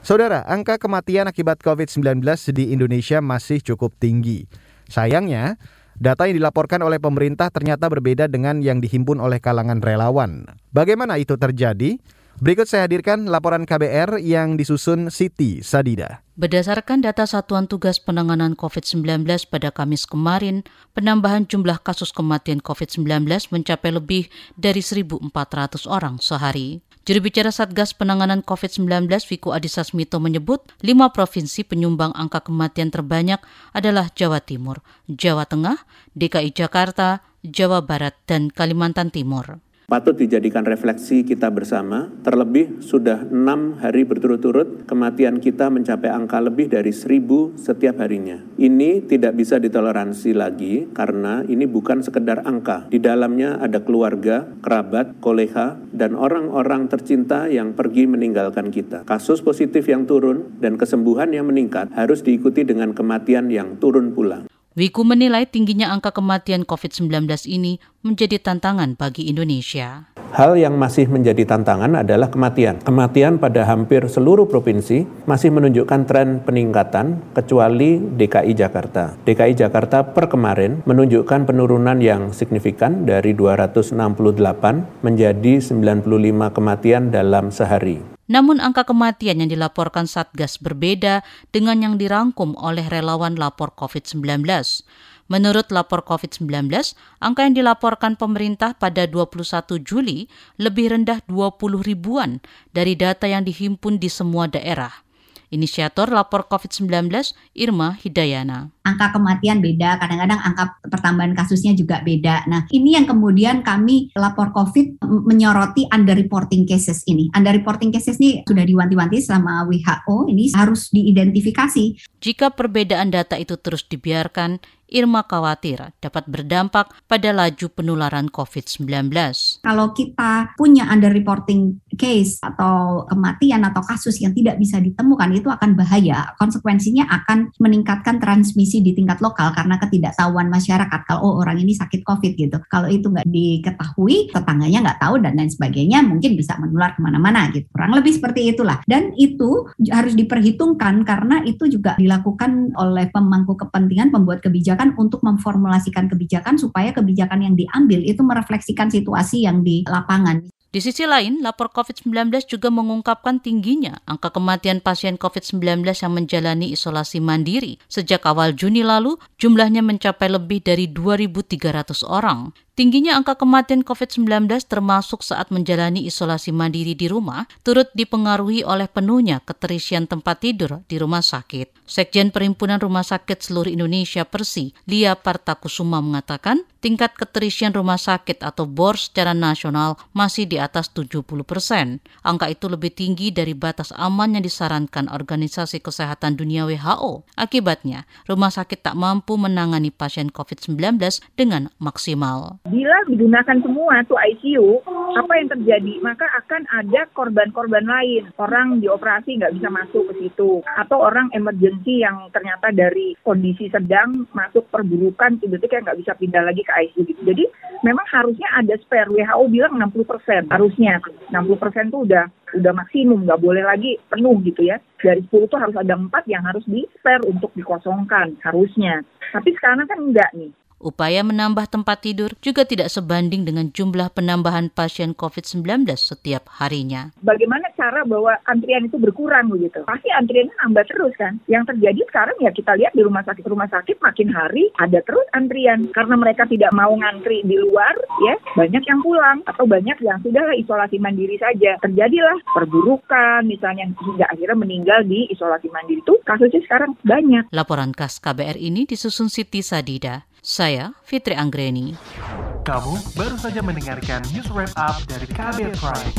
Saudara, angka kematian akibat COVID-19 di Indonesia masih cukup tinggi. Sayangnya, data yang dilaporkan oleh pemerintah ternyata berbeda dengan yang dihimpun oleh kalangan relawan. Bagaimana itu terjadi? Berikut saya hadirkan laporan KBR yang disusun Siti Sadida. Berdasarkan data Satuan Tugas Penanganan COVID-19 pada Kamis kemarin, penambahan jumlah kasus kematian COVID-19 mencapai lebih dari 1.400 orang sehari. Juru bicara Satgas Penanganan COVID-19 Wiku Adhisa Smito menyebut lima provinsi penyumbang angka kematian terbanyak adalah Jawa Timur, Jawa Tengah, DKI Jakarta, Jawa Barat, dan Kalimantan Timur patut dijadikan refleksi kita bersama. Terlebih sudah enam hari berturut-turut kematian kita mencapai angka lebih dari seribu setiap harinya. Ini tidak bisa ditoleransi lagi karena ini bukan sekedar angka. Di dalamnya ada keluarga, kerabat, kolega, dan orang-orang tercinta yang pergi meninggalkan kita. Kasus positif yang turun dan kesembuhan yang meningkat harus diikuti dengan kematian yang turun pula. Wiku menilai tingginya angka kematian COVID-19 ini menjadi tantangan bagi Indonesia. Hal yang masih menjadi tantangan adalah kematian. Kematian pada hampir seluruh provinsi masih menunjukkan tren peningkatan kecuali DKI Jakarta. DKI Jakarta per kemarin menunjukkan penurunan yang signifikan dari 268 menjadi 95 kematian dalam sehari. Namun angka kematian yang dilaporkan Satgas berbeda dengan yang dirangkum oleh relawan lapor COVID-19. Menurut lapor COVID-19, angka yang dilaporkan pemerintah pada 21 Juli lebih rendah 20 ribuan dari data yang dihimpun di semua daerah. Inisiator lapor COVID-19 Irma Hidayana. Angka kematian beda, kadang-kadang angka pertambahan kasusnya juga beda. Nah, ini yang kemudian kami lapor COVID menyoroti underreporting cases ini. Underreporting cases ini sudah diwanti-wanti sama WHO, ini harus diidentifikasi. Jika perbedaan data itu terus dibiarkan, Irma khawatir dapat berdampak pada laju penularan COVID-19. Kalau kita punya underreporting case atau kematian atau kasus yang tidak bisa ditemukan itu akan bahaya. Konsekuensinya akan meningkatkan transmisi di tingkat lokal karena ketidaktahuan masyarakat kalau oh, orang ini sakit COVID gitu. Kalau itu nggak diketahui, tetangganya nggak tahu dan lain sebagainya, mungkin bisa menular ke mana-mana gitu. Kurang lebih seperti itulah. Dan itu harus diperhitungkan karena itu juga dilakukan oleh pemangku kepentingan pembuat kebijakan untuk memformulasikan kebijakan supaya kebijakan yang diambil itu merefleksikan situasi yang di lapangan. Di sisi lain, lapor COVID-19 juga mengungkapkan tingginya angka kematian pasien COVID-19 yang menjalani isolasi mandiri. Sejak awal Juni lalu, jumlahnya mencapai lebih dari 2.300 orang. Tingginya angka kematian COVID-19 termasuk saat menjalani isolasi mandiri di rumah turut dipengaruhi oleh penuhnya keterisian tempat tidur di rumah sakit. Sekjen Perhimpunan Rumah Sakit Seluruh Indonesia Persi, Lia Partakusuma mengatakan tingkat keterisian rumah sakit atau BOR secara nasional masih di atas 70 persen. Angka itu lebih tinggi dari batas aman yang disarankan Organisasi Kesehatan Dunia WHO. Akibatnya, rumah sakit tak mampu menangani pasien COVID-19 dengan maksimal. Bila digunakan semua tuh ICU, apa yang terjadi? Maka akan ada korban-korban lain. Orang dioperasi nggak bisa masuk ke situ. Atau orang emergency yang ternyata dari kondisi sedang masuk perburukan, tiba-tiba nggak bisa pindah lagi ke ICU gitu. Jadi memang harusnya ada spare. WHO bilang 60% harusnya. 60% tuh udah udah maksimum, nggak boleh lagi penuh gitu ya. Dari 10 tuh harus ada 4 yang harus di spare untuk dikosongkan, harusnya. Tapi sekarang kan enggak nih. Upaya menambah tempat tidur juga tidak sebanding dengan jumlah penambahan pasien COVID-19 setiap harinya. Bagaimana cara bahwa antrian itu berkurang begitu? Pasti antriannya nambah terus kan. Yang terjadi sekarang ya kita lihat di rumah sakit-rumah sakit makin hari ada terus antrian karena mereka tidak mau ngantri di luar ya banyak yang pulang atau banyak yang sudah isolasi mandiri saja. Terjadilah perburukan misalnya hingga akhirnya meninggal di isolasi mandiri itu kasusnya sekarang banyak. Laporan khas KBR ini disusun Siti Sadida. Saya Fitri Anggreni. Kamu baru saja mendengarkan news wrap up dari Kabel Prime.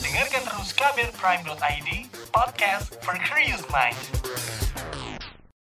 Dengarkan terus kabelprime.id, podcast for curious mind.